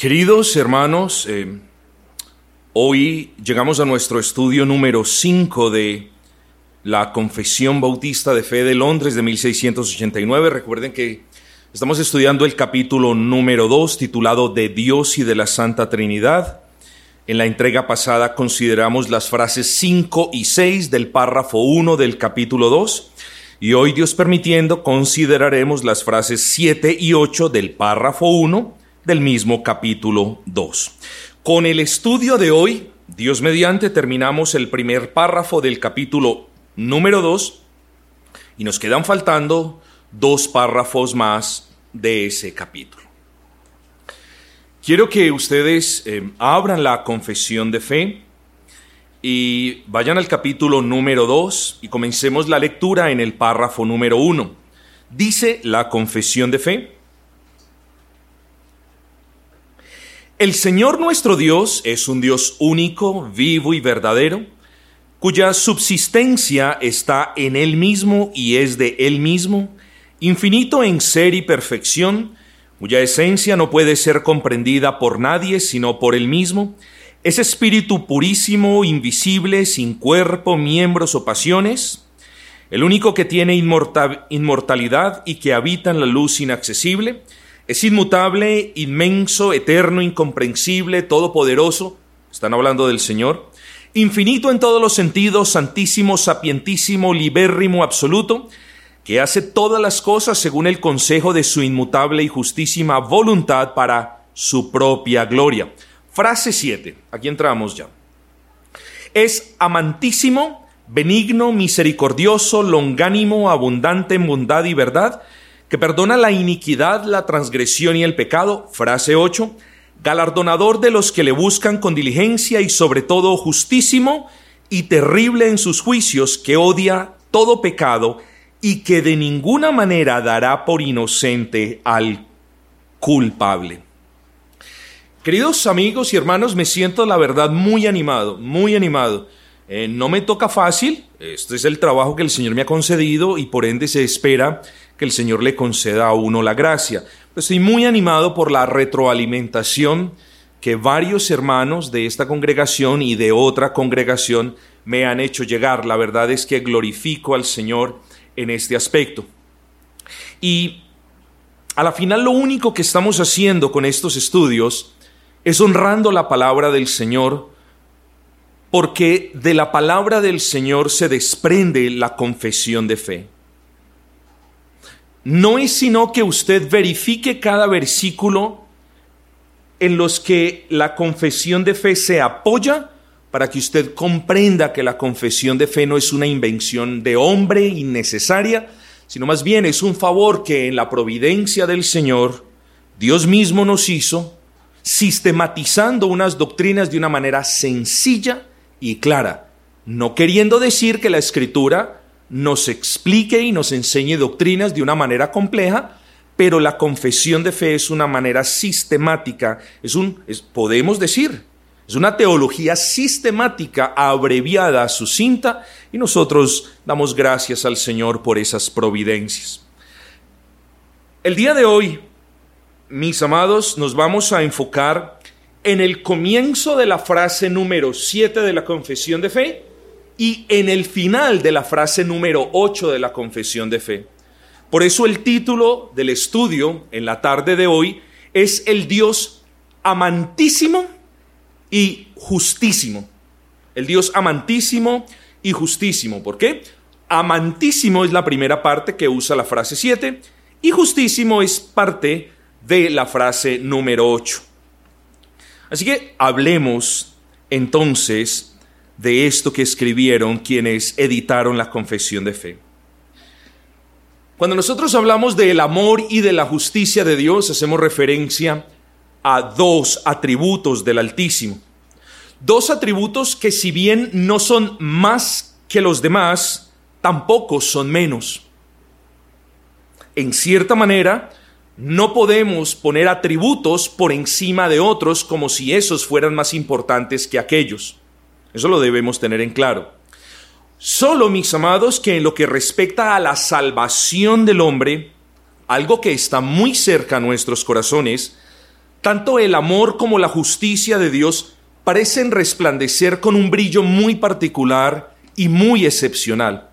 Queridos hermanos, eh, hoy llegamos a nuestro estudio número 5 de la Confesión Bautista de Fe de Londres de 1689. Recuerden que estamos estudiando el capítulo número 2 titulado De Dios y de la Santa Trinidad. En la entrega pasada consideramos las frases 5 y 6 del párrafo 1 del capítulo 2 y hoy Dios permitiendo consideraremos las frases 7 y 8 del párrafo 1 del mismo capítulo 2. Con el estudio de hoy, Dios mediante, terminamos el primer párrafo del capítulo número 2 y nos quedan faltando dos párrafos más de ese capítulo. Quiero que ustedes eh, abran la confesión de fe y vayan al capítulo número 2 y comencemos la lectura en el párrafo número 1. Dice la confesión de fe. El Señor nuestro Dios es un Dios único, vivo y verdadero, cuya subsistencia está en Él mismo y es de Él mismo, infinito en ser y perfección, cuya esencia no puede ser comprendida por nadie sino por Él mismo, es espíritu purísimo, invisible, sin cuerpo, miembros o pasiones, el único que tiene inmortalidad y que habita en la luz inaccesible, es inmutable, inmenso, eterno, incomprensible, todopoderoso. Están hablando del Señor. Infinito en todos los sentidos, santísimo, sapientísimo, libérrimo, absoluto, que hace todas las cosas según el consejo de su inmutable y justísima voluntad para su propia gloria. Frase 7. Aquí entramos ya. Es amantísimo, benigno, misericordioso, longánimo, abundante en bondad y verdad, que perdona la iniquidad, la transgresión y el pecado, frase 8, galardonador de los que le buscan con diligencia y sobre todo justísimo y terrible en sus juicios, que odia todo pecado y que de ninguna manera dará por inocente al culpable. Queridos amigos y hermanos, me siento la verdad muy animado, muy animado. Eh, no me toca fácil, este es el trabajo que el Señor me ha concedido y por ende se espera que el Señor le conceda a uno la gracia. estoy muy animado por la retroalimentación que varios hermanos de esta congregación y de otra congregación me han hecho llegar. La verdad es que glorifico al Señor en este aspecto. Y a la final lo único que estamos haciendo con estos estudios es honrando la palabra del Señor, porque de la palabra del Señor se desprende la confesión de fe no es sino que usted verifique cada versículo en los que la confesión de fe se apoya para que usted comprenda que la confesión de fe no es una invención de hombre innecesaria, sino más bien es un favor que en la providencia del Señor Dios mismo nos hizo, sistematizando unas doctrinas de una manera sencilla y clara, no queriendo decir que la escritura nos explique y nos enseñe doctrinas de una manera compleja, pero la confesión de fe es una manera sistemática, es un, podemos decir, es una teología sistemática, abreviada, sucinta, y nosotros damos gracias al Señor por esas providencias. El día de hoy, mis amados, nos vamos a enfocar en el comienzo de la frase número 7 de la confesión de fe, y en el final de la frase número 8 de la confesión de fe. Por eso el título del estudio en la tarde de hoy es el Dios amantísimo y justísimo. El Dios amantísimo y justísimo. ¿Por qué? Amantísimo es la primera parte que usa la frase 7 y justísimo es parte de la frase número 8. Así que hablemos entonces de esto que escribieron quienes editaron la confesión de fe. Cuando nosotros hablamos del amor y de la justicia de Dios, hacemos referencia a dos atributos del Altísimo. Dos atributos que si bien no son más que los demás, tampoco son menos. En cierta manera, no podemos poner atributos por encima de otros como si esos fueran más importantes que aquellos. Eso lo debemos tener en claro. Solo, mis amados, que en lo que respecta a la salvación del hombre, algo que está muy cerca a nuestros corazones, tanto el amor como la justicia de Dios parecen resplandecer con un brillo muy particular y muy excepcional.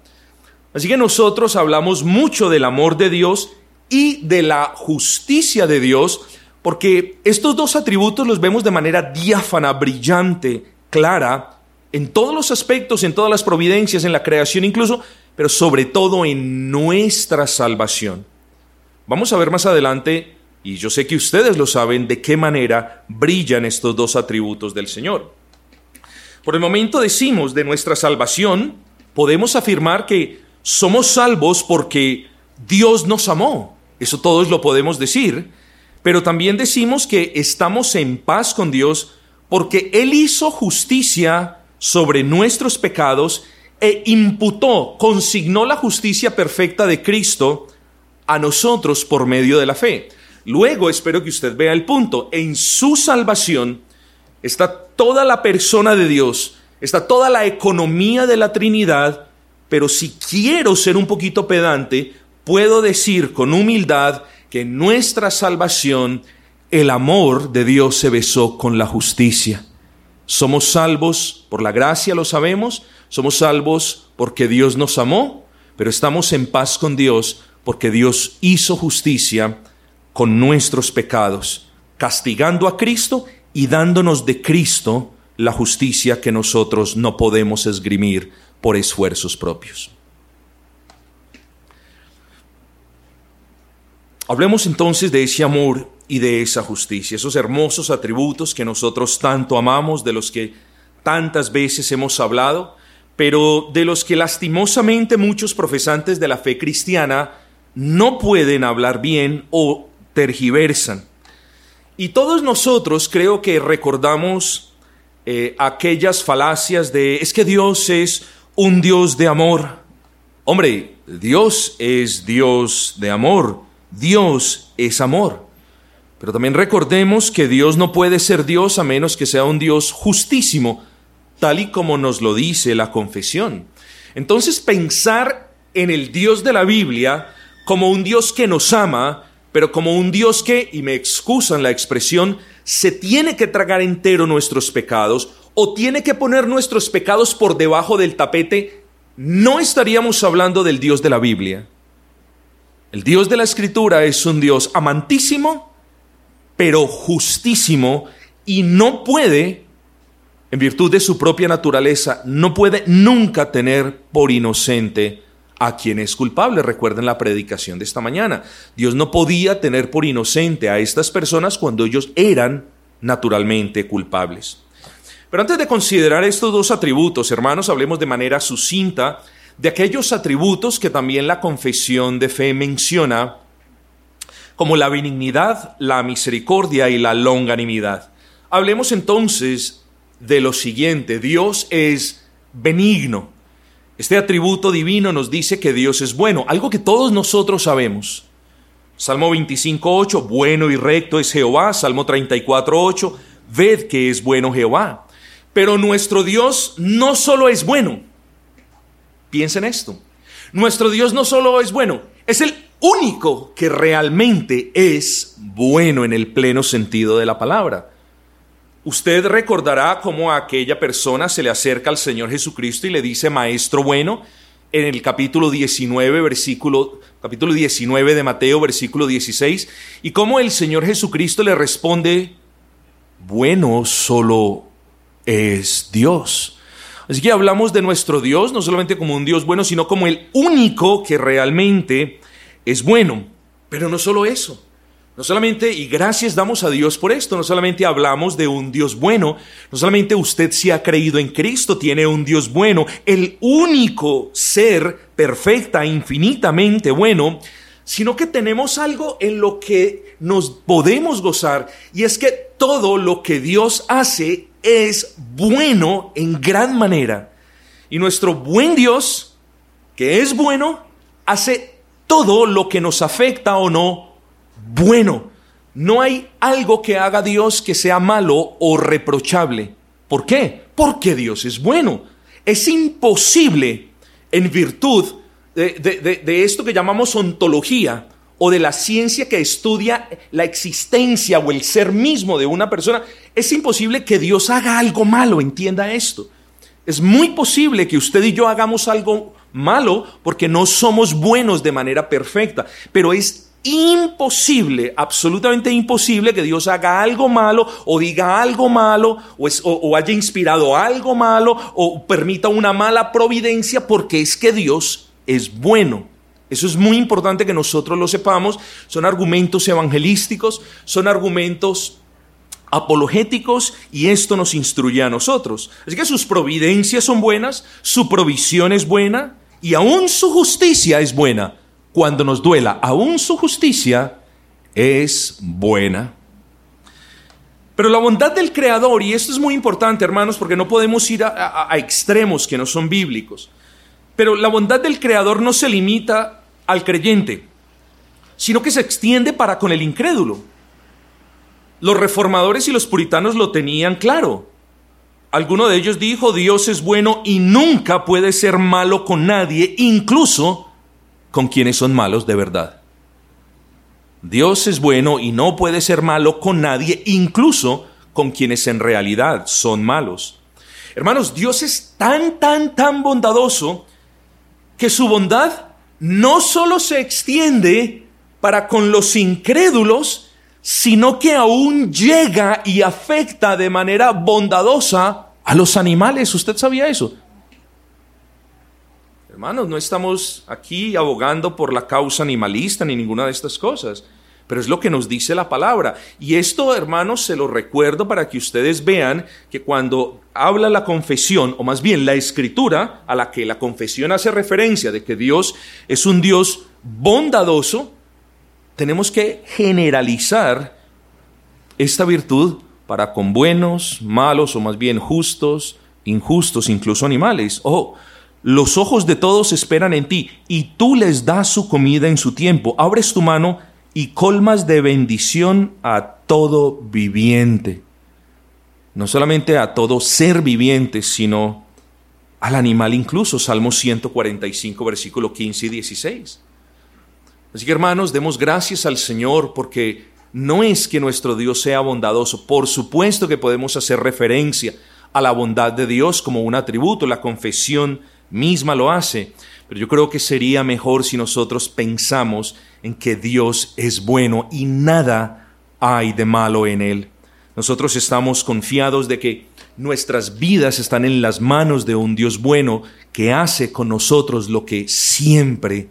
Así que nosotros hablamos mucho del amor de Dios y de la justicia de Dios, porque estos dos atributos los vemos de manera diáfana, brillante, clara, en todos los aspectos, en todas las providencias, en la creación incluso, pero sobre todo en nuestra salvación. Vamos a ver más adelante, y yo sé que ustedes lo saben, de qué manera brillan estos dos atributos del Señor. Por el momento decimos de nuestra salvación, podemos afirmar que somos salvos porque Dios nos amó. Eso todos lo podemos decir. Pero también decimos que estamos en paz con Dios porque Él hizo justicia sobre nuestros pecados e imputó, consignó la justicia perfecta de Cristo a nosotros por medio de la fe. Luego espero que usted vea el punto. En su salvación está toda la persona de Dios, está toda la economía de la Trinidad, pero si quiero ser un poquito pedante, puedo decir con humildad que en nuestra salvación el amor de Dios se besó con la justicia. Somos salvos por la gracia, lo sabemos, somos salvos porque Dios nos amó, pero estamos en paz con Dios porque Dios hizo justicia con nuestros pecados, castigando a Cristo y dándonos de Cristo la justicia que nosotros no podemos esgrimir por esfuerzos propios. Hablemos entonces de ese amor y de esa justicia, esos hermosos atributos que nosotros tanto amamos, de los que tantas veces hemos hablado, pero de los que lastimosamente muchos profesantes de la fe cristiana no pueden hablar bien o tergiversan. Y todos nosotros creo que recordamos eh, aquellas falacias de es que Dios es un Dios de amor. Hombre, Dios es Dios de amor, Dios es amor. Pero también recordemos que Dios no puede ser Dios a menos que sea un Dios justísimo, tal y como nos lo dice la confesión. Entonces pensar en el Dios de la Biblia como un Dios que nos ama, pero como un Dios que, y me excusan la expresión, se tiene que tragar entero nuestros pecados o tiene que poner nuestros pecados por debajo del tapete, no estaríamos hablando del Dios de la Biblia. El Dios de la Escritura es un Dios amantísimo, pero justísimo, y no puede, en virtud de su propia naturaleza, no puede nunca tener por inocente a quien es culpable. Recuerden la predicación de esta mañana. Dios no podía tener por inocente a estas personas cuando ellos eran naturalmente culpables. Pero antes de considerar estos dos atributos, hermanos, hablemos de manera sucinta de aquellos atributos que también la confesión de fe menciona, como la benignidad, la misericordia y la longanimidad. Hablemos entonces de lo siguiente, Dios es benigno. Este atributo divino nos dice que Dios es bueno, algo que todos nosotros sabemos. Salmo 25.8, bueno y recto es Jehová. Salmo 34.8, ved que es bueno Jehová. Pero nuestro Dios no solo es bueno. Piensen esto. Nuestro Dios no solo es bueno, es el único que realmente es bueno en el pleno sentido de la palabra. Usted recordará cómo a aquella persona se le acerca al Señor Jesucristo y le dice, Maestro bueno, en el capítulo 19, versículo, capítulo 19 de Mateo, versículo 16, y cómo el Señor Jesucristo le responde, bueno solo es Dios. Así que hablamos de nuestro Dios, no solamente como un Dios bueno, sino como el único que realmente es bueno. Pero no solo eso. No solamente, y gracias damos a Dios por esto, no solamente hablamos de un Dios bueno, no solamente usted si ha creído en Cristo, tiene un Dios bueno, el único ser perfecta, infinitamente bueno, sino que tenemos algo en lo que nos podemos gozar, y es que todo lo que Dios hace es bueno en gran manera. Y nuestro buen Dios, que es bueno, hace todo lo que nos afecta o no bueno. No hay algo que haga Dios que sea malo o reprochable. ¿Por qué? Porque Dios es bueno. Es imposible, en virtud de, esto que llamamos ontología o de la ciencia que estudia la existencia o el ser mismo de una persona, es imposible que Dios haga algo malo, entienda esto. Es muy posible que usted y yo hagamos algo malo porque no somos buenos de manera perfecta, pero es imposible, absolutamente imposible que Dios haga algo malo o diga algo malo o, o, haya inspirado algo malo o permita una mala providencia porque es que Dios es bueno. Eso es muy importante que nosotros lo sepamos. Son argumentos evangelísticos, son argumentos apologéticos y esto nos instruye a nosotros. Así que sus providencias son buenas, su provisión es buena y aún su justicia es buena. Cuando nos duela, aún su justicia es buena. Pero la bondad del Creador, y esto es muy importante hermanos, porque no podemos ir a, a extremos que no son bíblicos, pero la bondad del Creador no se limita al creyente, sino que se extiende para con el incrédulo. Los reformadores y los puritanos lo tenían claro. Alguno de ellos dijo, Dios es bueno y nunca puede ser malo con nadie, incluso con quienes son malos de verdad. Dios es bueno y no puede ser malo con nadie, incluso con quienes en realidad son malos. Hermanos, Dios es tan, tan, tan bondadoso que su bondad no solo se extiende para con los incrédulos, sino que aún llega y afecta de manera bondadosa a los animales. ¿Usted sabía eso? Hermanos, no estamos aquí abogando por la causa animalista ni ninguna de estas cosas, pero es lo que nos dice la palabra. Y esto, hermanos, se lo recuerdo para que ustedes vean que cuando habla la confesión, o más bien la escritura, a la que la confesión hace referencia de que Dios es un Dios bondadoso, tenemos que generalizar esta virtud para con buenos, malos o más bien justos, injustos, incluso animales. Oh, los ojos de todos esperan en ti y tú les das su comida en su tiempo. Abres tu mano y colmas de bendición a todo viviente no solamente a todo ser viviente, sino al animal incluso, Salmo 145, versículo 15 y 16. Así que hermanos, demos gracias al Señor porque no es que nuestro Dios sea bondadoso, por supuesto que podemos hacer referencia a la bondad de Dios como un atributo, la confesión misma lo hace, pero yo creo que sería mejor si nosotros pensamos en que Dios es bueno y nada hay de malo en él. Nosotros estamos confiados de que nuestras vidas están en las manos de un Dios bueno que hace con nosotros lo que siempre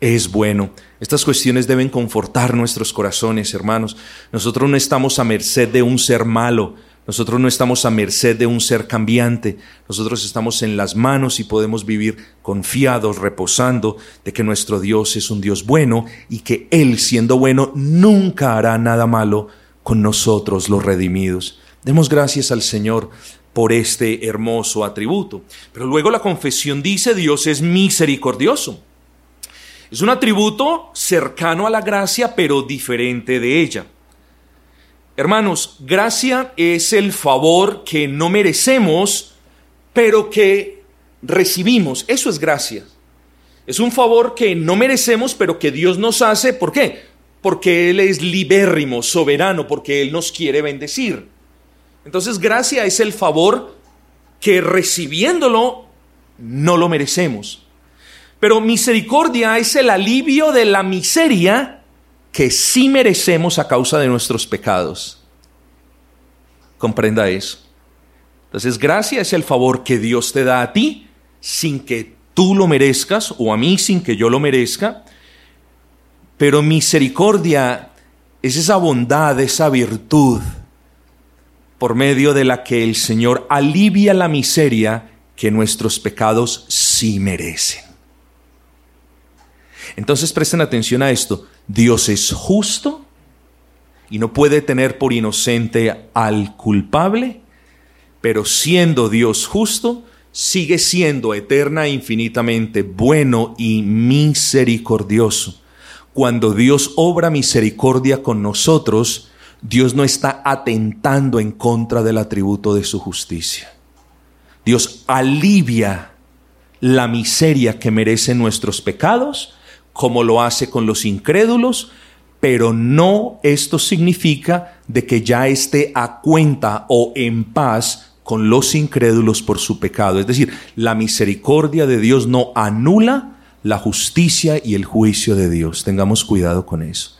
es bueno. Estas cuestiones deben confortar nuestros corazones, hermanos. Nosotros no estamos a merced de un ser malo, nosotros no estamos a merced de un ser cambiante, nosotros estamos en las manos y podemos vivir confiados, reposando de que nuestro Dios es un Dios bueno y que Él, siendo bueno, nunca hará nada malo con nosotros los redimidos. Demos gracias al Señor por este hermoso atributo. Pero luego la confesión dice Dios es misericordioso. Es un atributo cercano a la gracia, pero diferente de ella. Hermanos, gracia es el favor que no merecemos, pero que recibimos. Eso es gracia. Es un favor que no merecemos, pero que Dios nos hace. ¿Por qué? porque Él es libérrimo, soberano, porque Él nos quiere bendecir. Entonces gracia es el favor que recibiéndolo no lo merecemos. Pero misericordia es el alivio de la miseria que sí merecemos a causa de nuestros pecados. Comprenda eso. Entonces gracia es el favor que Dios te da a ti sin que tú lo merezcas o a mí sin que yo lo merezca pero misericordia es esa bondad, esa virtud por medio de la que el Señor alivia la miseria que nuestros pecados sí merecen. Entonces presten atención a esto. Dios es justo y no puede tener por inocente al culpable, pero siendo Dios justo, sigue siendo eterna e infinitamente bueno y misericordioso cuando Dios obra misericordia con nosotros, Dios no está atentando en contra del atributo de su justicia. Dios alivia la miseria que merecen nuestros pecados como lo hace con los incrédulos, pero no esto significa de que ya esté a cuenta o en paz con los incrédulos por su pecado. Es decir, la misericordia de Dios no anula la justicia y el juicio de Dios. Tengamos cuidado con eso.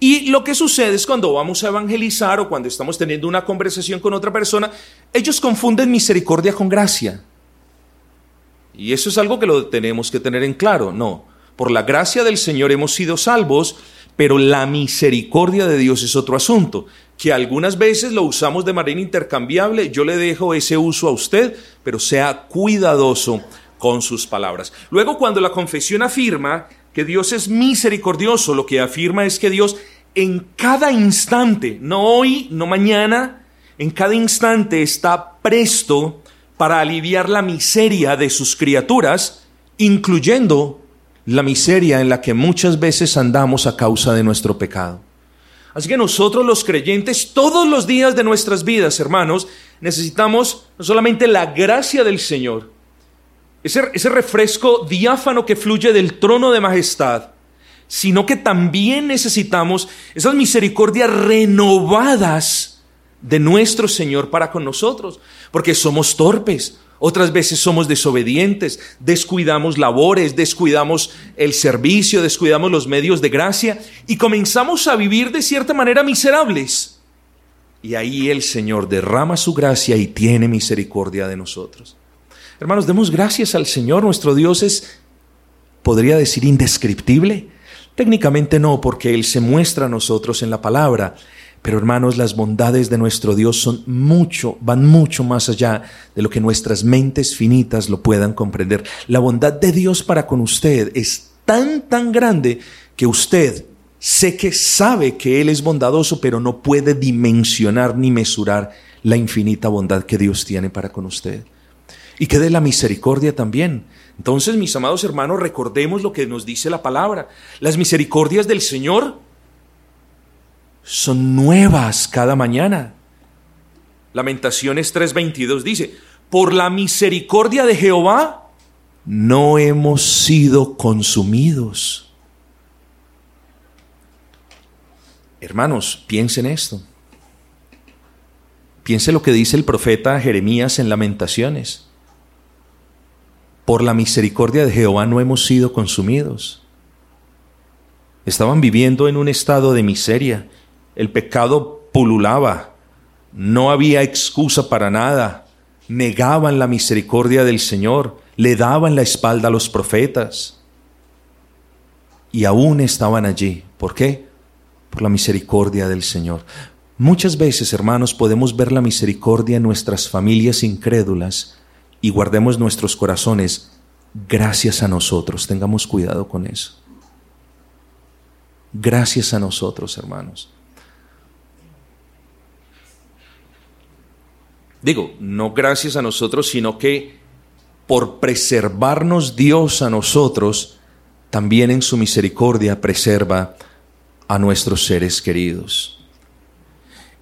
Y lo que sucede es cuando vamos a evangelizar o cuando estamos teniendo una conversación con otra persona, ellos confunden misericordia con gracia. Y eso es algo que lo tenemos que tener en claro. No, por la gracia del Señor hemos sido salvos, pero la misericordia de Dios es otro asunto, que algunas veces lo usamos de manera intercambiable. Yo le dejo ese uso a usted, pero sea cuidadoso con sus palabras. Luego, cuando la confesión afirma que Dios es misericordioso, lo que afirma es que Dios en cada instante, no hoy, no mañana, en cada instante está presto para aliviar la miseria de sus criaturas, incluyendo la miseria en la que muchas veces andamos a causa de nuestro pecado. Así que nosotros los creyentes, todos los días de nuestras vidas, hermanos, necesitamos no solamente la gracia del Señor, ese, ese refresco diáfano que fluye del trono de majestad, sino que también necesitamos esas misericordias renovadas de nuestro Señor para con nosotros, porque somos torpes, otras veces somos desobedientes, descuidamos labores, descuidamos el servicio, descuidamos los medios de gracia y comenzamos a vivir de cierta manera miserables. Y ahí el Señor derrama su gracia y tiene misericordia de nosotros. Hermanos, demos gracias al Señor. Nuestro Dios es, podría decir, indescriptible. Técnicamente no, porque Él se muestra a nosotros en la palabra. Pero hermanos, las bondades de nuestro Dios son mucho, van mucho más allá de lo que nuestras mentes finitas lo puedan comprender. La bondad de Dios para con usted es tan, tan grande que usted sé que sabe que Él es bondadoso, pero no puede dimensionar ni mesurar la infinita bondad que Dios tiene para con usted. Y que de la misericordia también. Entonces, mis amados hermanos, recordemos lo que nos dice la palabra. Las misericordias del Señor son nuevas cada mañana. Lamentaciones 3:22 dice, por la misericordia de Jehová no hemos sido consumidos. Hermanos, piensen esto. Piense lo que dice el profeta Jeremías en Lamentaciones. Por la misericordia de Jehová no hemos sido consumidos. Estaban viviendo en un estado de miseria el pecado pululaba, no había excusa para nada, negaban la misericordia del Señor, le daban la espalda a los profetas y aún estaban allí. ¿Por qué? Por la misericordia del Señor. Muchas veces, hermanos, podemos ver la misericordia en nuestras familias incrédulas y guardemos nuestros corazones gracias a nosotros. Tengamos cuidado con eso. Gracias a nosotros, hermanos. Digo, no gracias a nosotros, sino que por preservarnos Dios a nosotros, también en su misericordia preserva a nuestros seres queridos.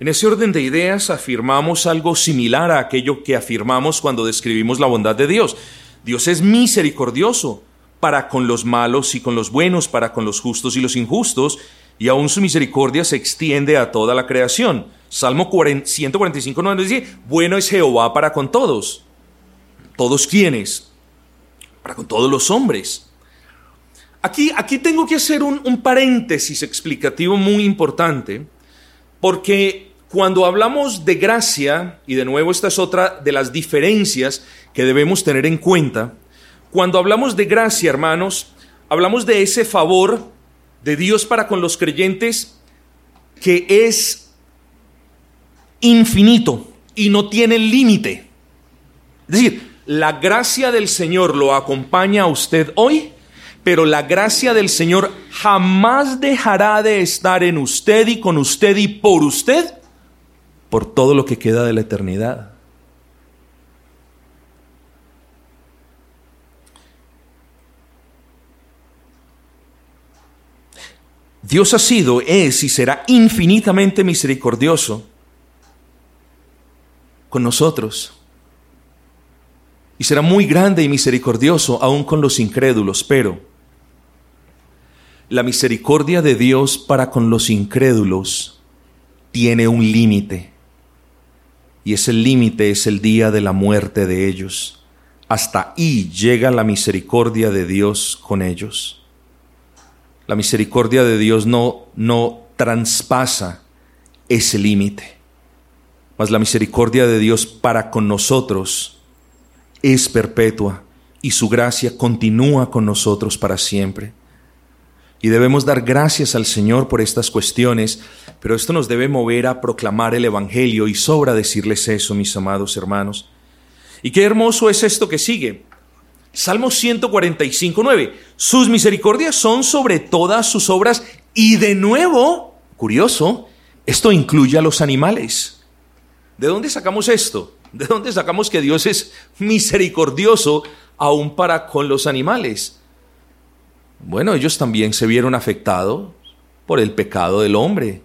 En ese orden de ideas afirmamos algo similar a aquello que afirmamos cuando describimos la bondad de Dios. Dios es misericordioso para con los malos y con los buenos, para con los justos y los injustos, y aún su misericordia se extiende a toda la creación. Salmo 145 nos dice, bueno es Jehová para con todos. ¿Todos quiénes? Para con todos los hombres. Aquí, aquí tengo que hacer un, un paréntesis explicativo muy importante, porque cuando hablamos de gracia, y de nuevo esta es otra de las diferencias que debemos tener en cuenta, cuando hablamos de gracia, hermanos, hablamos de ese favor de Dios para con los creyentes que es infinito y no tiene límite. Es decir, la gracia del Señor lo acompaña a usted hoy, pero la gracia del Señor jamás dejará de estar en usted y con usted y por usted por todo lo que queda de la eternidad. Dios ha sido, es y será infinitamente misericordioso con nosotros. Y será muy grande y misericordioso aún con los incrédulos, pero La misericordia de Dios para con los incrédulos tiene un límite. Y ese límite es el día de la muerte de ellos. Hasta ahí llega la misericordia de Dios con ellos. La misericordia de Dios no, no transpasa ese límite. La misericordia de Dios para con nosotros es perpetua y su gracia continúa con nosotros para siempre. Y debemos dar gracias al Señor por estas cuestiones, pero esto nos debe mover a proclamar el Evangelio y sobra decirles eso, mis amados hermanos. Y qué hermoso es esto que sigue. Salmo 145, 9. Sus misericordias son sobre todas sus obras y de nuevo, curioso, esto incluye a los animales. ¿De dónde sacamos esto? ¿De dónde sacamos que Dios es misericordioso aún para con los animales? Bueno, ellos también se vieron afectados por el pecado del hombre.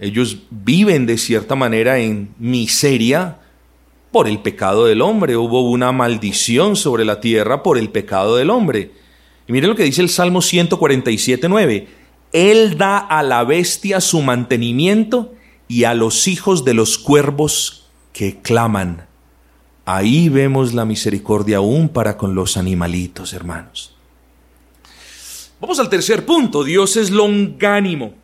Ellos viven de cierta manera en miseria por el pecado del hombre. Hubo una maldición sobre la tierra por el pecado del hombre. Y miren lo que dice el Salmo 147, 9. Él da a la bestia su mantenimiento y a los hijos de los cuervos que claman. Ahí vemos la misericordia aún para con los animalitos, hermanos. Vamos al tercer punto, Dios es longánimo.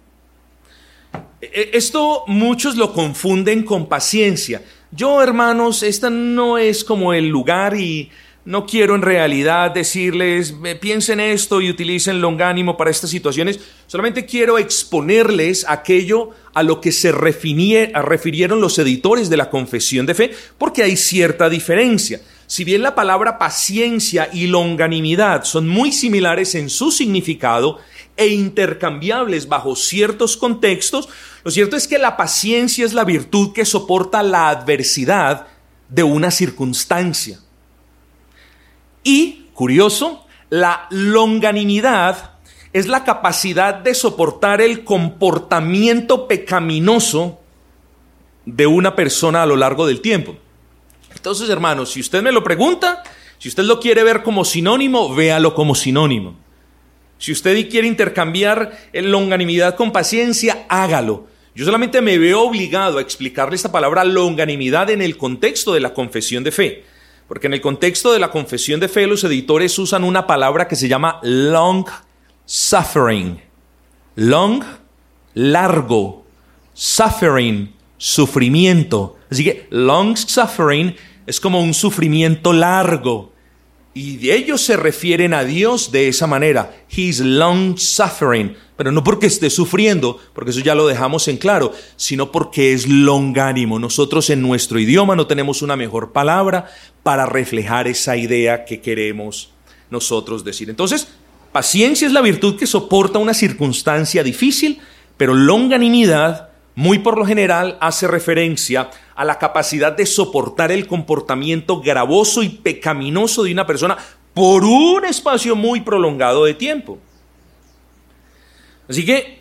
E, esto muchos lo confunden con paciencia. Yo, hermanos, esta no es como el lugar y no quiero en realidad decirles, piensen esto y utilicen longánimo para estas situaciones. Solamente quiero exponerles aquello a lo que se refirieron los editores de la confesión de fe, porque hay cierta diferencia. Si bien la palabra paciencia y longanimidad son muy similares en su significado e intercambiables bajo ciertos contextos, lo cierto es que la paciencia es la virtud que soporta la adversidad de una circunstancia. Y, curioso, la longanimidad es la capacidad de soportar el comportamiento pecaminoso de una persona a lo largo del tiempo. Entonces, hermanos, si usted me lo pregunta, si usted lo quiere ver como sinónimo, véalo como sinónimo. Si usted quiere intercambiar longanimidad con paciencia, hágalo. Yo solamente me veo obligado a explicarle esta palabra longanimidad en el contexto de la confesión de fe. Porque en el contexto de la confesión de fe los editores usan una palabra que se llama long suffering. Long, largo. Suffering, sufrimiento. Así que long suffering es como un sufrimiento largo. Y ellos se refieren a Dios de esa manera. He's long suffering. Pero no porque esté sufriendo, porque eso ya lo dejamos en claro, sino porque es longánimo. Nosotros en nuestro idioma no tenemos una mejor palabra para reflejar esa idea que queremos nosotros decir. Entonces, paciencia es la virtud que soporta una circunstancia difícil, pero longanimidad muy por lo general hace referencia a la capacidad de soportar el comportamiento gravoso y pecaminoso de una persona por un espacio muy prolongado de tiempo. Así que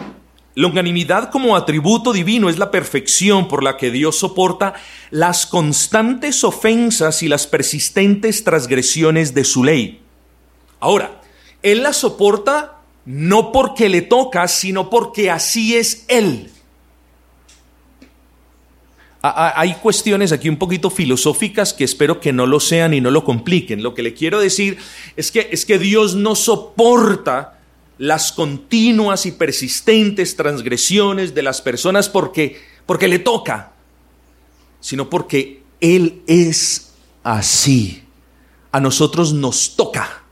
longanimidad como atributo divino es la perfección por la que Dios soporta las constantes ofensas y las persistentes transgresiones de su ley. Ahora, Él la soporta no porque le toca, sino porque así es Él. Hay cuestiones aquí un poquito filosóficas que espero que no lo sean y no lo compliquen. Lo que le quiero decir es que, es que Dios no soporta las continuas y persistentes transgresiones de las personas porque, porque le toca, sino porque Él es así. A nosotros nos toca.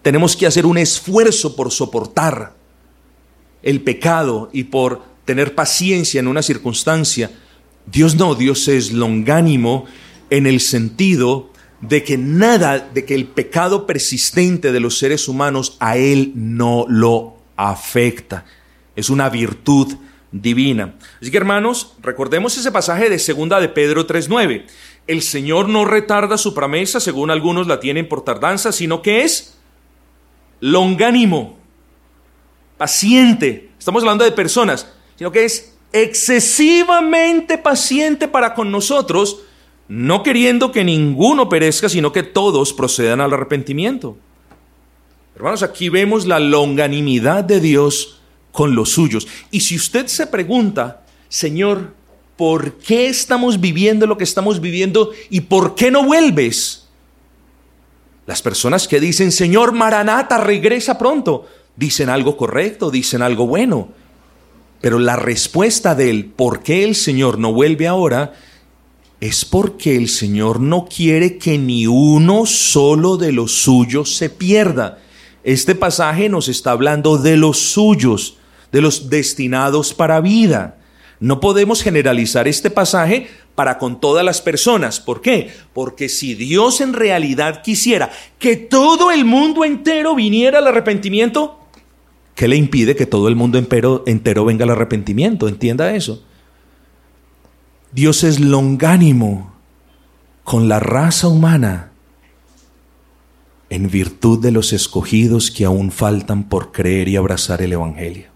Tenemos que hacer un esfuerzo por soportar el pecado y por tener paciencia en una circunstancia Dios no, Dios es longánimo en el sentido de que nada, de que el pecado persistente de los seres humanos a Él no lo afecta. Es una virtud divina. Así que hermanos, recordemos ese pasaje de segunda de Pedro 3.9. El Señor no retarda su promesa, según algunos la tienen por tardanza, sino que es longánimo, paciente. Estamos hablando de personas, sino que es excesivamente paciente para con nosotros, no queriendo que ninguno perezca, sino que todos procedan al arrepentimiento. Hermanos, aquí vemos la longanimidad de Dios con los suyos. Y si usted se pregunta, Señor, ¿por qué estamos viviendo lo que estamos viviendo y por qué no vuelves? Las personas que dicen, Señor Maranata, regresa pronto, dicen algo correcto, dicen algo bueno. Pero la respuesta del por qué el Señor no vuelve ahora es porque el Señor no quiere que ni uno solo de los suyos se pierda. Este pasaje nos está hablando de los suyos, de los destinados para vida. No podemos generalizar este pasaje para con todas las personas. ¿Por qué? Porque si Dios en realidad quisiera que todo el mundo entero viniera al arrepentimiento, ¿qué le impide que todo el mundo entero, venga al arrepentimiento? Entienda eso. Dios es longánimo con la raza humana en virtud de los escogidos que aún faltan por creer y abrazar el Evangelio.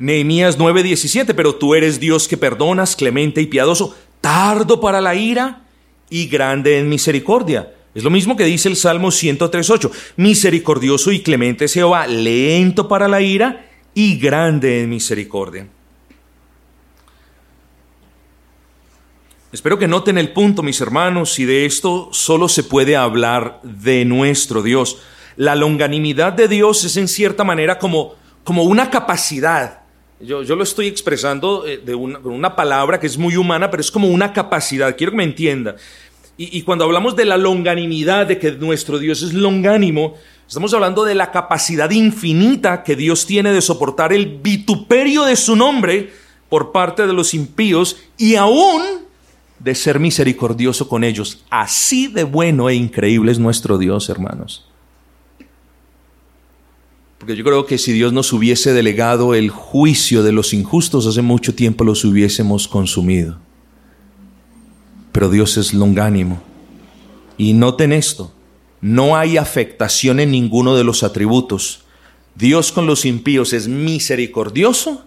Nehemías 9:17, pero tú eres Dios que perdonas, clemente y piadoso, tardo para la ira y grande en misericordia. Es lo mismo que dice el Salmo 103:8, misericordioso y clemente es Jehová, lento para la ira y grande en misericordia. Espero que noten el punto, mis hermanos, y de esto solo se puede hablar de nuestro Dios. La longanimidad de Dios es en cierta manera como, como una capacidad yo, lo estoy expresando eh, de una, una palabra que es muy humana, pero es como una capacidad, quiero que me entienda. Y, cuando hablamos de la longanimidad, de que nuestro Dios es longánimo, estamos hablando de la capacidad infinita que Dios tiene de soportar el vituperio de su nombre por parte de los impíos y aún de ser misericordioso con ellos. Así de bueno e increíble es nuestro Dios, hermanos. Porque yo creo que si Dios nos hubiese delegado el juicio de los injustos, hace mucho tiempo los hubiésemos consumido. Pero Dios es longánimo. Y noten esto, no hay afectación en ninguno de los atributos. Dios con los impíos es misericordioso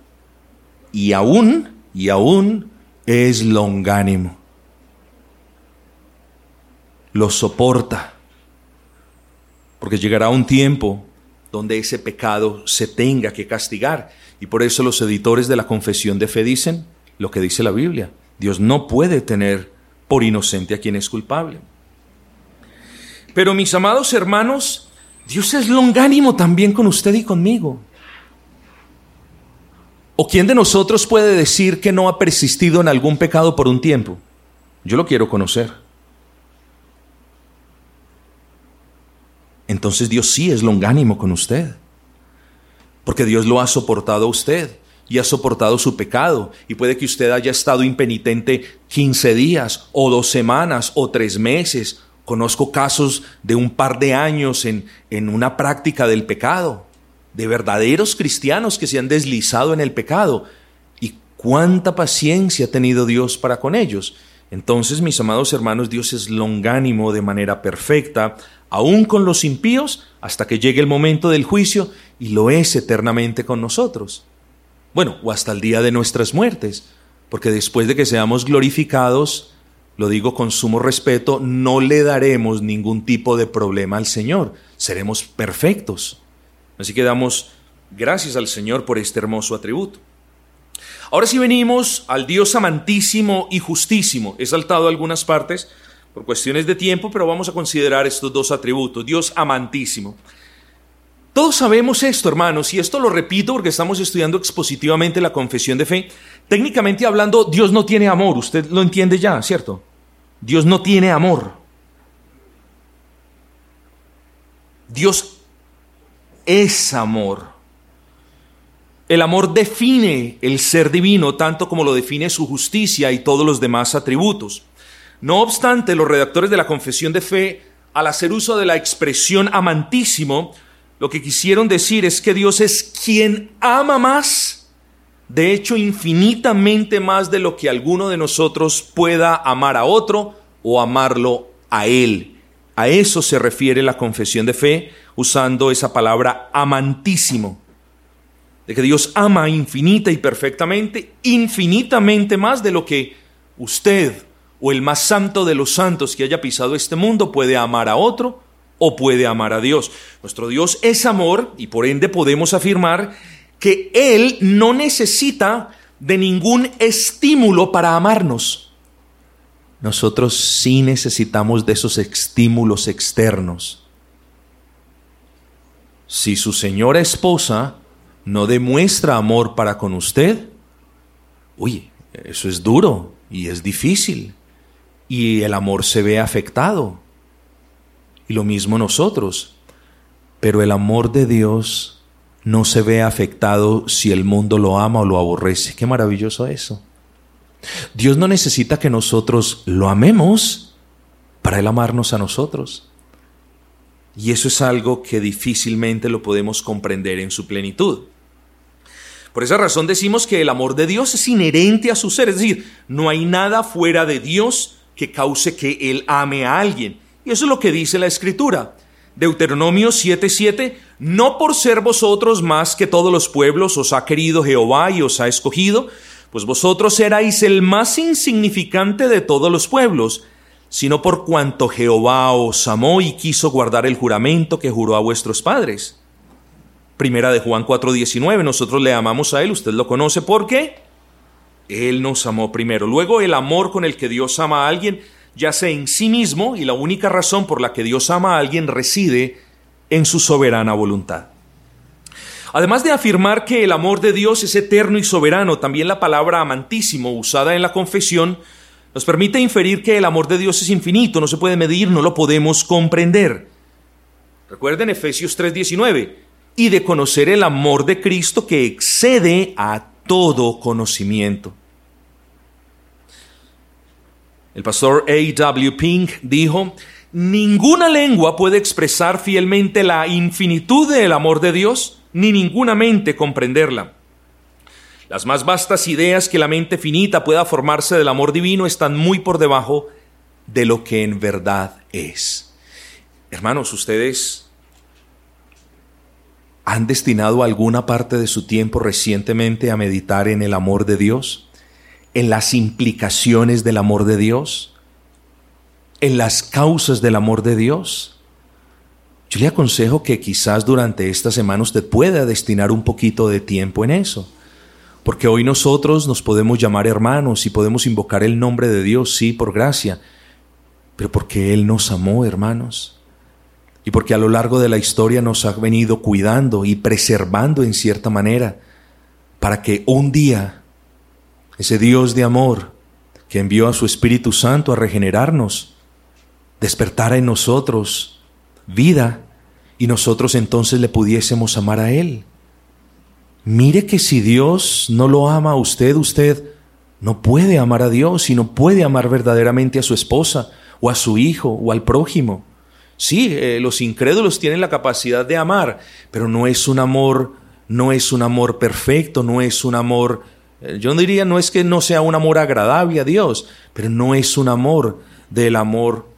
y aún, y aún es longánimo. Lo soporta. Porque llegará un tiempo donde ese pecado se tenga que castigar. Y por eso los editores de la confesión de fe dicen lo que dice la Biblia. Dios no puede tener por inocente a quien es culpable. Pero mis amados hermanos, Dios es longánimo también con usted y conmigo. ¿O quién de nosotros puede decir que no ha persistido en algún pecado por un tiempo? Yo lo quiero conocer. entonces Dios sí es longánimo con usted. Porque Dios lo ha soportado a usted y ha soportado su pecado. Y puede que usted haya estado impenitente 15 días o dos semanas o tres meses. Conozco casos de un par de años en, en una práctica del pecado, de verdaderos cristianos que se han deslizado en el pecado. Y cuánta paciencia ha tenido Dios para con ellos. Entonces, mis amados hermanos, Dios es longánimo de manera perfecta, aún con los impíos, hasta que llegue el momento del juicio, y lo es eternamente con nosotros. Bueno, o hasta el día de nuestras muertes, porque después de que seamos glorificados, lo digo con sumo respeto, no le daremos ningún tipo de problema al Señor, seremos perfectos. Así que damos gracias al Señor por este hermoso atributo. Ahora sí venimos al Dios amantísimo y justísimo. He saltado algunas partes, por cuestiones de tiempo, pero vamos a considerar estos dos atributos. Dios amantísimo. Todos sabemos esto, hermanos, y esto lo repito porque estamos estudiando expositivamente la confesión de fe. Técnicamente hablando, Dios no tiene amor, usted lo entiende ya, ¿cierto? Dios no tiene amor. Dios es amor. El amor define el ser divino tanto como lo define su justicia y todos los demás atributos. No obstante, los redactores de la Confesión de Fe, al hacer uso de la expresión amantísimo, lo que quisieron decir es que Dios es quien ama más, de hecho infinitamente más de lo que alguno de nosotros pueda amar a otro o amarlo a Él. A eso se refiere la confesión de fe usando esa palabra amantísimo. De que Dios ama infinita y perfectamente, infinitamente más de lo que usted o el más santo de los santos que haya pisado este mundo puede amar a otro o puede amar a Dios. Nuestro Dios es amor y por ende podemos afirmar que Él no necesita de ningún estímulo para amarnos. Nosotros sí necesitamos de esos estímulos externos. Si su señora esposa no demuestra amor para con usted, uy, eso es duro y es difícil y el amor se ve afectado. Y lo mismo nosotros. Pero el amor de Dios no se ve afectado si el mundo lo ama o lo aborrece. Qué maravilloso eso. Dios no necesita que nosotros lo amemos para Él amarnos a nosotros. Y eso es algo que difícilmente lo podemos comprender en su plenitud. Por esa razón decimos que el amor de Dios es inherente a su ser, es decir, no hay nada fuera de Dios que cause que Él ame a alguien. Y eso es lo que dice la Escritura. Deuteronomio 7:7, no por ser vosotros más que todos los pueblos os ha querido Jehová y os ha escogido, pues vosotros erais el más insignificante de todos los pueblos, sino por cuanto Jehová os amó y quiso guardar el juramento que juró a vuestros padres. Primera de Juan 4:19, nosotros le amamos a Él, usted lo conoce, ¿por qué? Él nos amó primero. Luego el amor con el que Dios ama a alguien yace en sí mismo y la única razón por la que Dios ama a alguien reside en su soberana voluntad. Además de afirmar que el amor de Dios es eterno y soberano, también la palabra amantísimo usada en la confesión nos permite inferir que el amor de Dios es infinito, no se puede medir, no lo podemos comprender. Recuerden Efesios 3:19, y de conocer el amor de Cristo que excede a todo conocimiento. El pastor A.W. Pink dijo, ninguna lengua puede expresar fielmente la infinitud del amor de Dios ni ninguna mente comprenderla. Las más vastas ideas que la mente finita pueda formarse del amor divino están muy por debajo de lo que en verdad es. Hermanos, ustedes han destinado alguna parte de su tiempo recientemente a meditar en el amor de Dios, en las implicaciones del amor de Dios, en las causas del amor de Dios. Yo le aconsejo que quizás durante esta semana usted pueda destinar un poquito de tiempo en eso. Porque hoy nosotros nos podemos llamar hermanos y podemos invocar el nombre de Dios, sí, por gracia, pero porque Él nos amó, hermanos. Y porque a lo largo de la historia nos ha venido cuidando y preservando en cierta manera, para que un día ese Dios de amor que envió a su Espíritu Santo a regenerarnos, despertara en nosotros vida y nosotros entonces le pudiésemos amar a Él. Mire que si Dios no lo ama a usted, usted no puede amar a Dios y no puede amar verdaderamente a su esposa o a su hijo o al prójimo. Sí, eh, los incrédulos tienen la capacidad de amar, pero no es un amor, no es un amor perfecto, no es un amor, yo diría, no es que no sea un amor agradable a Dios, pero no es un amor del amor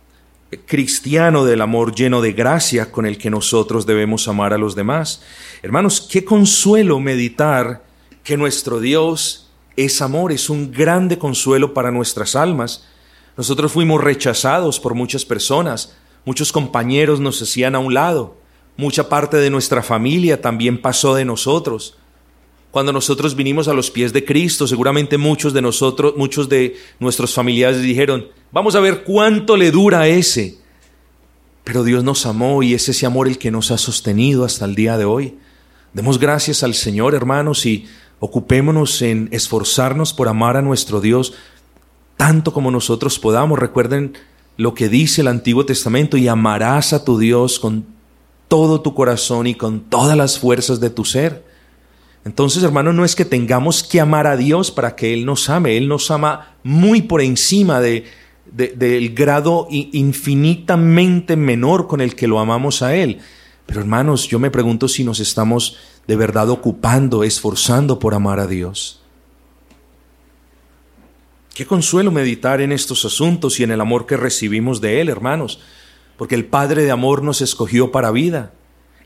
cristiano del amor lleno de gracia con el que nosotros debemos amar a los demás. Hermanos, qué consuelo meditar que nuestro Dios es amor, es un grande consuelo para nuestras almas. Nosotros fuimos rechazados por muchas personas, muchos compañeros nos hacían a un lado, mucha parte de nuestra familia también pasó de nosotros. Cuando nosotros vinimos a los pies de Cristo, seguramente muchos de nosotros, muchos de nuestros familiares dijeron, vamos a ver cuánto le dura ese. Pero Dios nos amó y es ese amor el que nos ha sostenido hasta el día de hoy. Demos gracias al Señor, hermanos, y ocupémonos en esforzarnos por amar a nuestro Dios tanto como nosotros podamos. Recuerden lo que dice el Antiguo Testamento y amarás a tu Dios con todo tu corazón y con todas las fuerzas de tu ser. Entonces, hermano, no es que tengamos que amar a Dios para que Él nos ame, Él nos ama muy por encima de, del grado infinitamente menor con el que lo amamos a Él. Pero hermanos, yo me pregunto si nos estamos de verdad ocupando, esforzando por amar a Dios. Qué consuelo meditar en estos asuntos y en el amor que recibimos de Él, hermanos, porque el Padre de amor nos escogió para vida.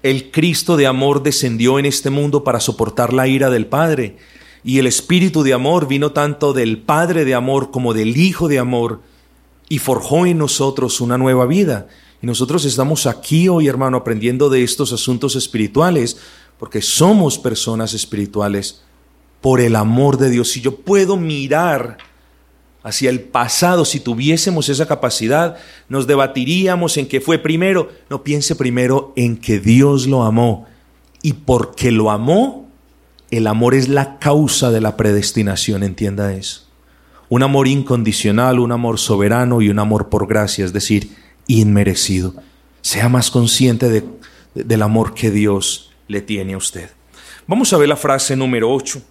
El Cristo de amor descendió en este mundo para soportar la ira del Padre, y el Espíritu de amor vino tanto del Padre de amor como del Hijo de amor, y forjó en nosotros una nueva vida. Y nosotros estamos aquí hoy, hermano, aprendiendo de estos asuntos espirituales, porque somos personas espirituales por el amor de Dios. Si yo puedo mirar hacia el pasado, si tuviésemos esa capacidad, nos debatiríamos en qué fue primero. No piense primero en que Dios lo amó. Y porque lo amó, el amor es la causa de la predestinación, entienda eso. Un amor incondicional, un amor soberano y un amor por gracia, es decir, inmerecido. Sea más consciente de, del amor que Dios le tiene a usted. Vamos a ver la frase número 8.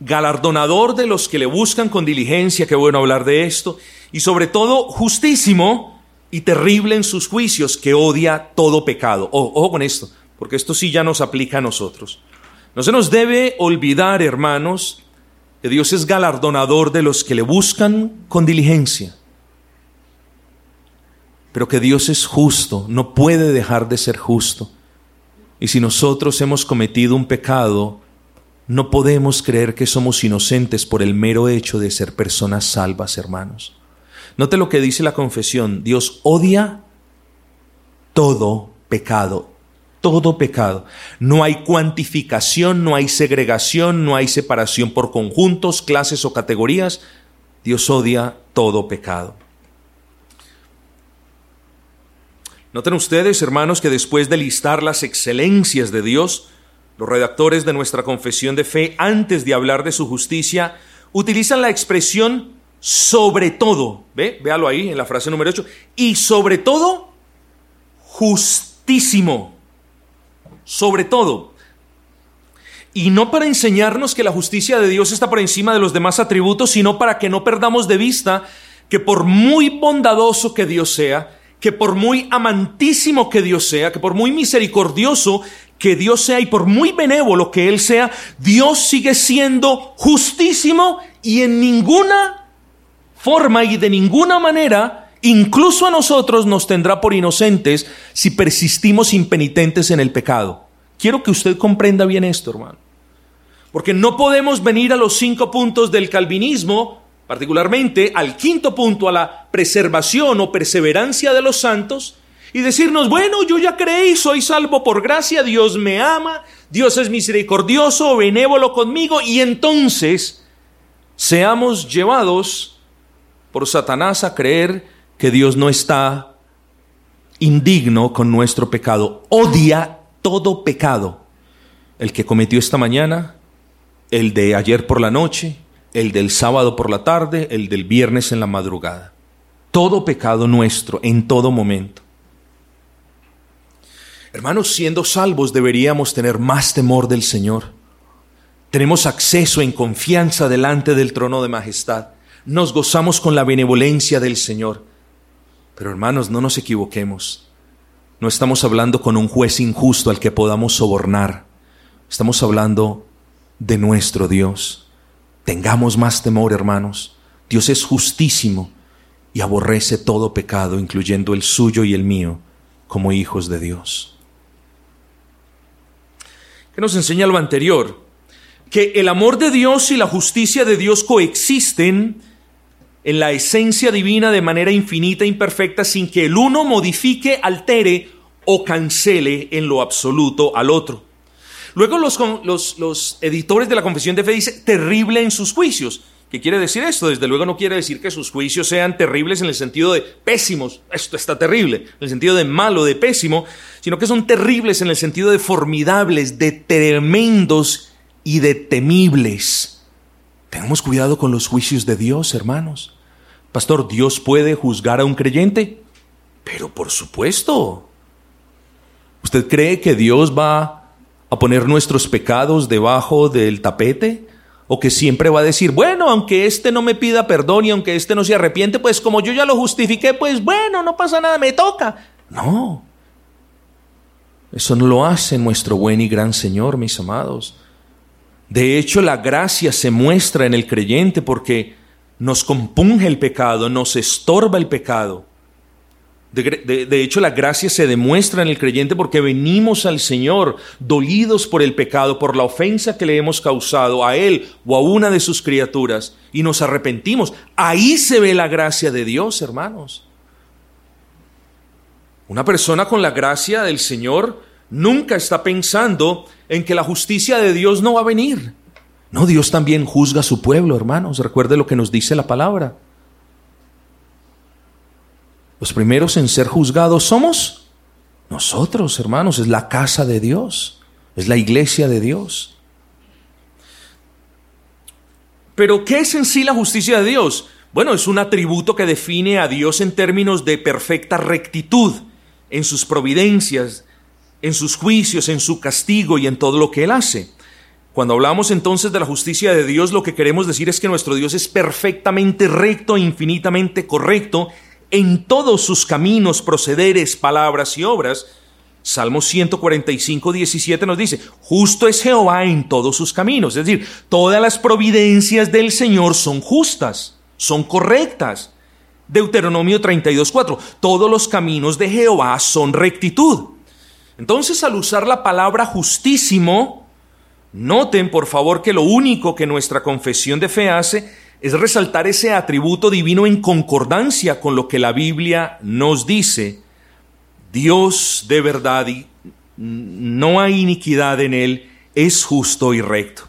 Galardonador de los que le buscan con diligencia, qué bueno hablar de esto, y sobre todo justísimo y terrible en sus juicios, que odia todo pecado. ojo con esto, porque esto sí ya nos aplica a nosotros. No se nos debe olvidar, hermanos, que Dios es galardonador de los que le buscan con diligencia pero que Dios es justo, no puede dejar de ser justo. Y si nosotros hemos cometido un pecado, no podemos creer que somos inocentes por el mero hecho de ser personas salvas, hermanos. Note lo que dice la confesión. Dios odia todo pecado, todo pecado. No hay cuantificación, no hay segregación, no hay separación por conjuntos, clases o categorías. Dios odia todo pecado. Noten ustedes, hermanos, que después de listar las excelencias de Dios, los redactores de nuestra confesión de fe, antes de hablar de su justicia, utilizan la expresión sobre todo. ¿Ve? Véalo ahí en la frase número 8. Y sobre todo, justísimo. Sobre todo. Y no para enseñarnos que la justicia de Dios está por encima de los demás atributos, sino para que no perdamos de vista que por muy bondadoso que Dios sea, que por muy amantísimo que Dios sea, que por muy misericordioso que Dios sea y por muy benévolo que Él sea, Dios sigue siendo justísimo y en ninguna forma y de ninguna manera, incluso a nosotros nos tendrá por inocentes si persistimos impenitentes en el pecado. Quiero que usted comprenda bien esto, hermano. Porque no podemos venir a los cinco puntos del calvinismo particularmente al quinto punto, a la preservación o perseverancia de los santos, y decirnos, bueno, yo ya creí, soy salvo por gracia, Dios me ama, Dios es misericordioso, benévolo conmigo, y entonces seamos llevados por Satanás a creer que Dios no está indigno con nuestro pecado, odia todo pecado, el que cometió esta mañana, el de ayer por la noche, el del sábado por la tarde, el del viernes en la madrugada. Todo pecado nuestro en todo momento. Hermanos, siendo salvos deberíamos tener más temor del Señor. Tenemos acceso en confianza delante del trono de majestad. Nos gozamos con la benevolencia del Señor. Pero hermanos, no nos equivoquemos. No estamos hablando con un juez injusto al que podamos sobornar. Estamos hablando de nuestro Dios. Tengamos más temor, hermanos. Dios es justísimo y aborrece todo pecado, incluyendo el suyo y el mío, como hijos de Dios. ¿Qué nos enseña lo anterior? Que el amor de Dios y la justicia de Dios coexisten en la esencia divina de manera infinita e imperfecta sin que el uno modifique, altere o cancele en lo absoluto al otro. Luego los, los, editores de la Confesión de Fe dicen terrible en sus juicios. ¿Qué quiere decir esto? Desde luego no quiere decir que sus juicios sean terribles en el sentido de pésimos, esto está terrible, en el sentido de malo, de pésimo, sino que son terribles en el sentido de formidables, de tremendos y de temibles. Tengamos cuidado con los juicios de Dios, hermanos. Pastor, ¿Dios puede juzgar a un creyente? Pero por supuesto. ¿Usted cree que Dios va a poner nuestros pecados debajo del tapete? ¿O que siempre va a decir, bueno, aunque este no me pida perdón y aunque este no se arrepiente, pues como yo ya lo justifiqué, pues bueno, no pasa nada, me toca? No. Eso no lo hace nuestro buen y gran Señor, mis amados. De hecho, la gracia se muestra en el creyente porque nos compunge el pecado, nos estorba el pecado. De, hecho, la gracia se demuestra en el creyente porque venimos al Señor dolidos por el pecado, por la ofensa que le hemos causado a Él o a una de sus criaturas y nos arrepentimos. Ahí se ve la gracia de Dios, hermanos. Una persona con la gracia del Señor nunca está pensando en que la justicia de Dios no va a venir. No, Dios también juzga a su pueblo, hermanos. Recuerde lo que nos dice la palabra. Los primeros en ser juzgados somos nosotros, hermanos. Es la casa de Dios. Es la iglesia de Dios. Pero ¿qué es en sí la justicia de Dios? Bueno, es un atributo que define a Dios en términos de perfecta rectitud en sus providencias, en sus juicios, en su castigo y en todo lo que Él hace. Cuando hablamos entonces de la justicia de Dios, lo que queremos decir es que nuestro Dios es perfectamente recto e infinitamente correcto en todos sus caminos, procederes, palabras y obras. Salmo 145, 17 nos dice, justo es Jehová en todos sus caminos. Es decir, todas las providencias del Señor son justas, son correctas. Deuteronomio 32, 4, todos los caminos de Jehová son rectitud. Entonces, al usar la palabra justísimo, noten por favor que lo único que nuestra confesión de fe hace es resaltar ese atributo divino en concordancia con lo que la Biblia nos dice. Dios de verdad y no hay iniquidad en él, es justo y recto.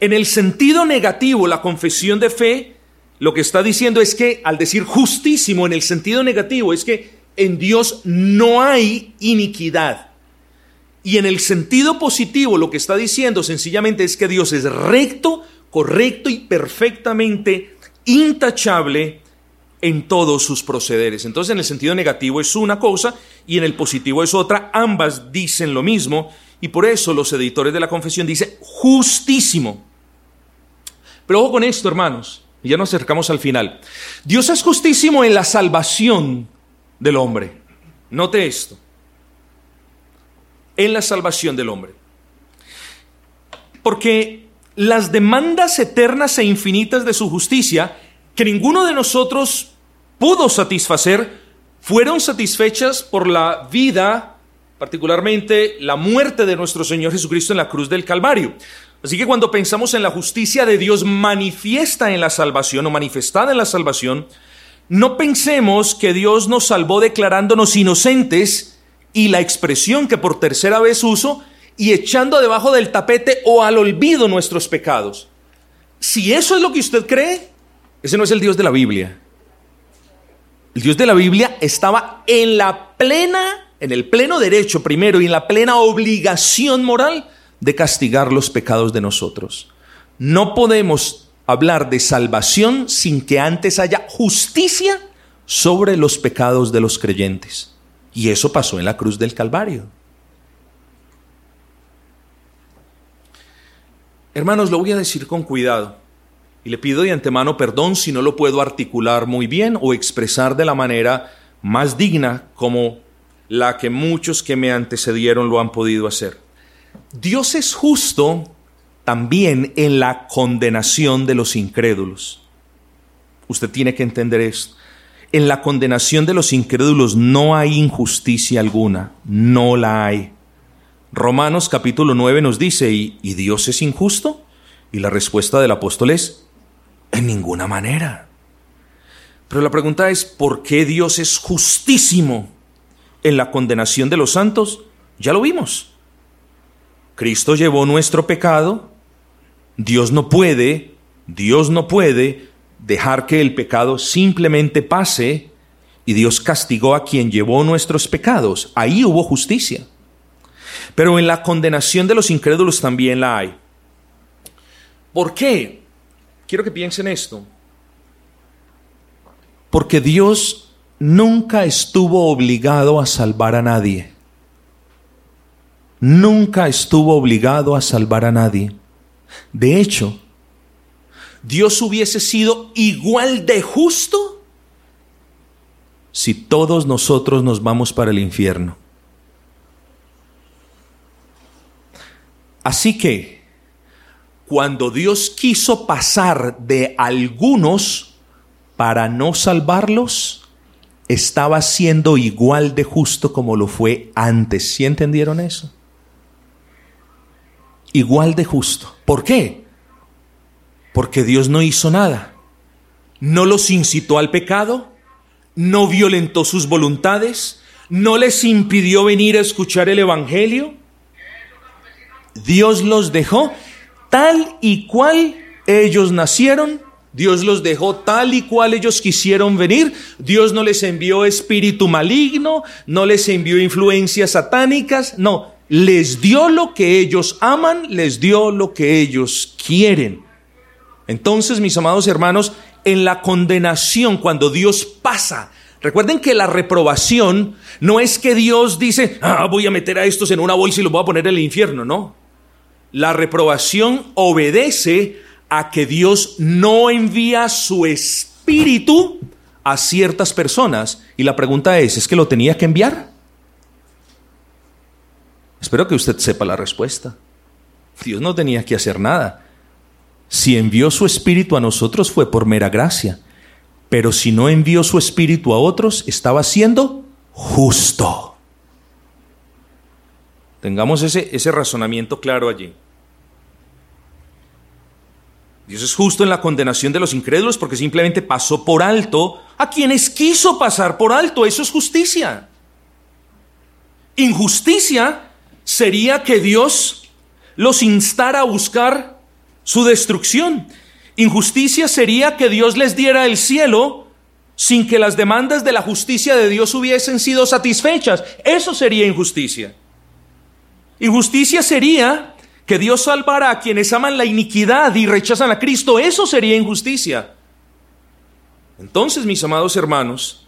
En el sentido negativo, la confesión de fe lo que está diciendo es que al decir justísimo en el sentido negativo es que en Dios no hay iniquidad. Y en el sentido positivo lo que está diciendo sencillamente es que Dios es recto, correcto y perfectamente intachable en todos sus procederes. Entonces en el sentido negativo es una cosa y en el positivo es otra. Ambas dicen lo mismo y por eso los editores de la confesión dicen justísimo. Pero ojo con esto, hermanos, ya nos acercamos al final. Dios es justísimo en la salvación del hombre. Note esto en la salvación del hombre. Porque las demandas eternas e infinitas de su justicia, que ninguno de nosotros pudo satisfacer, fueron satisfechas por la vida, particularmente la muerte de nuestro Señor Jesucristo en la cruz del Calvario. Así que cuando pensamos en la justicia de Dios manifiesta en la salvación o manifestada en la salvación, no pensemos que Dios nos salvó declarándonos inocentes, y la expresión que por tercera vez uso y echando debajo del tapete o al olvido nuestros pecados. Si eso es lo que usted cree, ese no es el Dios de la Biblia. El Dios de la Biblia estaba en la plena, en el pleno derecho primero y en la plena obligación moral de castigar los pecados de nosotros. No podemos hablar de salvación sin que antes haya justicia sobre los pecados de los creyentes. Y eso pasó en la cruz del Calvario. Hermanos, lo voy a decir con cuidado. Y le pido de antemano perdón si no lo puedo articular muy bien o expresar de la manera más digna como la que muchos que me antecedieron lo han podido hacer. Dios es justo también en la condenación de los incrédulos. Usted tiene que entender esto en la condenación de los incrédulos no hay injusticia alguna, no la hay. Romanos capítulo 9 nos dice, ¿y, Dios es injusto? Y la respuesta del apóstol es, en ninguna manera. Pero la pregunta es, ¿por qué Dios es justísimo en la condenación de los santos? Ya lo vimos. Cristo llevó nuestro pecado, Dios no puede, Dios no puede dejar que el pecado simplemente pase y Dios castigó a quien llevó nuestros pecados. Ahí hubo justicia. Pero en la condenación de los incrédulos también la hay. ¿Por qué? Quiero que piensen esto. Porque Dios nunca estuvo obligado a salvar a nadie. Nunca estuvo obligado a salvar a nadie. De hecho, Dios hubiese sido igual de justo si todos nosotros nos vamos para el infierno. Así que, cuando Dios quiso pasar de algunos para no salvarlos, estaba siendo igual de justo como lo fue antes. ¿Sí entendieron eso? Igual de justo. ¿Por qué? Porque Dios no hizo nada. No los incitó al pecado, no violentó sus voluntades, no les impidió venir a escuchar el Evangelio. Dios los dejó tal y cual ellos nacieron. Dios los dejó tal y cual ellos quisieron venir. Dios no les envió espíritu maligno, no les envió influencias satánicas, no. Les dio lo que ellos aman, les dio lo que ellos quieren. Entonces, mis amados hermanos, en la condenación, cuando Dios pasa Recuerden que la reprobación no es que Dios dice, ah, voy a meter a estos en una bolsa y los voy a poner en el infierno, no. La reprobación obedece a que Dios no envía su espíritu a ciertas personas. Y la pregunta es, ¿es que lo tenía que enviar? Espero que usted sepa la respuesta. Dios no tenía que hacer nada. Si envió su espíritu a nosotros fue por mera gracia. Pero si no envió su espíritu a otros, estaba siendo justo. Tengamos ese, ese razonamiento claro allí. Dios es justo en la condenación de los incrédulos porque simplemente pasó por alto a quienes quiso pasar por alto. Eso es justicia. Injusticia sería que Dios los instara a buscar su destrucción. Injusticia sería que Dios les diera el cielo sin que las demandas de la justicia de Dios hubiesen sido satisfechas. Eso sería injusticia. Injusticia sería que Dios salvara a quienes aman la iniquidad y rechazan a Cristo. Eso sería injusticia. Entonces, mis amados hermanos,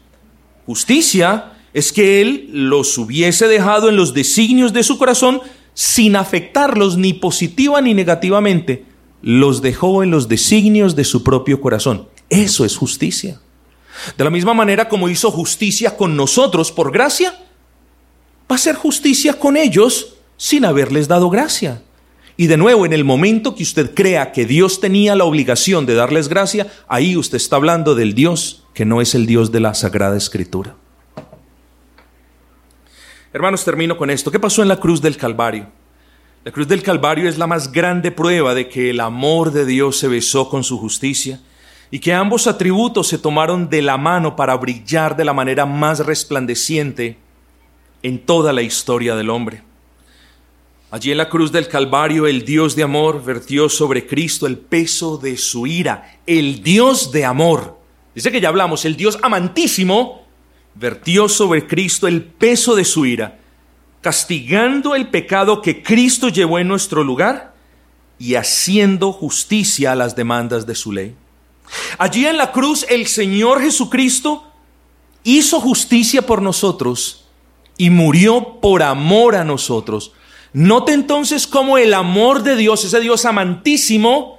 justicia es que Él los hubiese dejado en los designios de su corazón sin afectarlos ni positiva ni negativamente los dejó en los designios de su propio corazón. Eso es justicia. De la misma manera como hizo justicia con nosotros por gracia, va a ser justicia con ellos sin haberles dado gracia. Y de nuevo, en el momento que usted crea que Dios tenía la obligación de darles gracia, ahí usted está hablando del Dios que no es el Dios de la Sagrada Escritura. Hermanos, termino con esto. ¿Qué pasó en la cruz del Calvario? La cruz del Calvario es la más grande prueba de que el amor de Dios se besó con su justicia y que ambos atributos se tomaron de la mano para brillar de la manera más resplandeciente en toda la historia del hombre. Allí en la cruz del Calvario el Dios de amor vertió sobre Cristo el peso de su ira, el Dios de amor. Dice que ya hablamos, el Dios amantísimo vertió sobre Cristo el peso de su ira castigando el pecado que Cristo llevó en nuestro lugar y haciendo justicia a las demandas de su ley. Allí en la cruz el Señor Jesucristo hizo justicia por nosotros y murió por amor a nosotros. Note entonces cómo el amor de Dios, ese Dios amantísimo,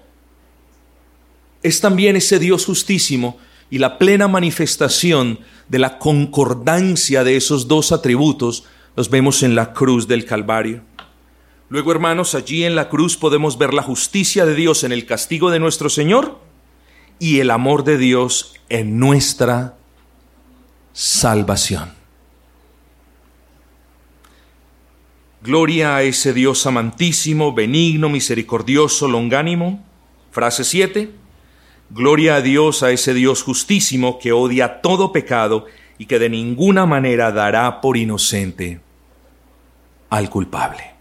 es también ese Dios justísimo y la plena manifestación de la concordancia de esos dos atributos los vemos en la cruz del Calvario. Luego, hermanos, allí en la cruz podemos ver la justicia de Dios en el castigo de nuestro Señor y el amor de Dios en nuestra salvación. Gloria a ese Dios amantísimo, benigno, misericordioso, longánimo. Frase 7. Gloria a Dios, a ese Dios justísimo que odia todo pecado y que de ninguna manera dará por inocente al culpable.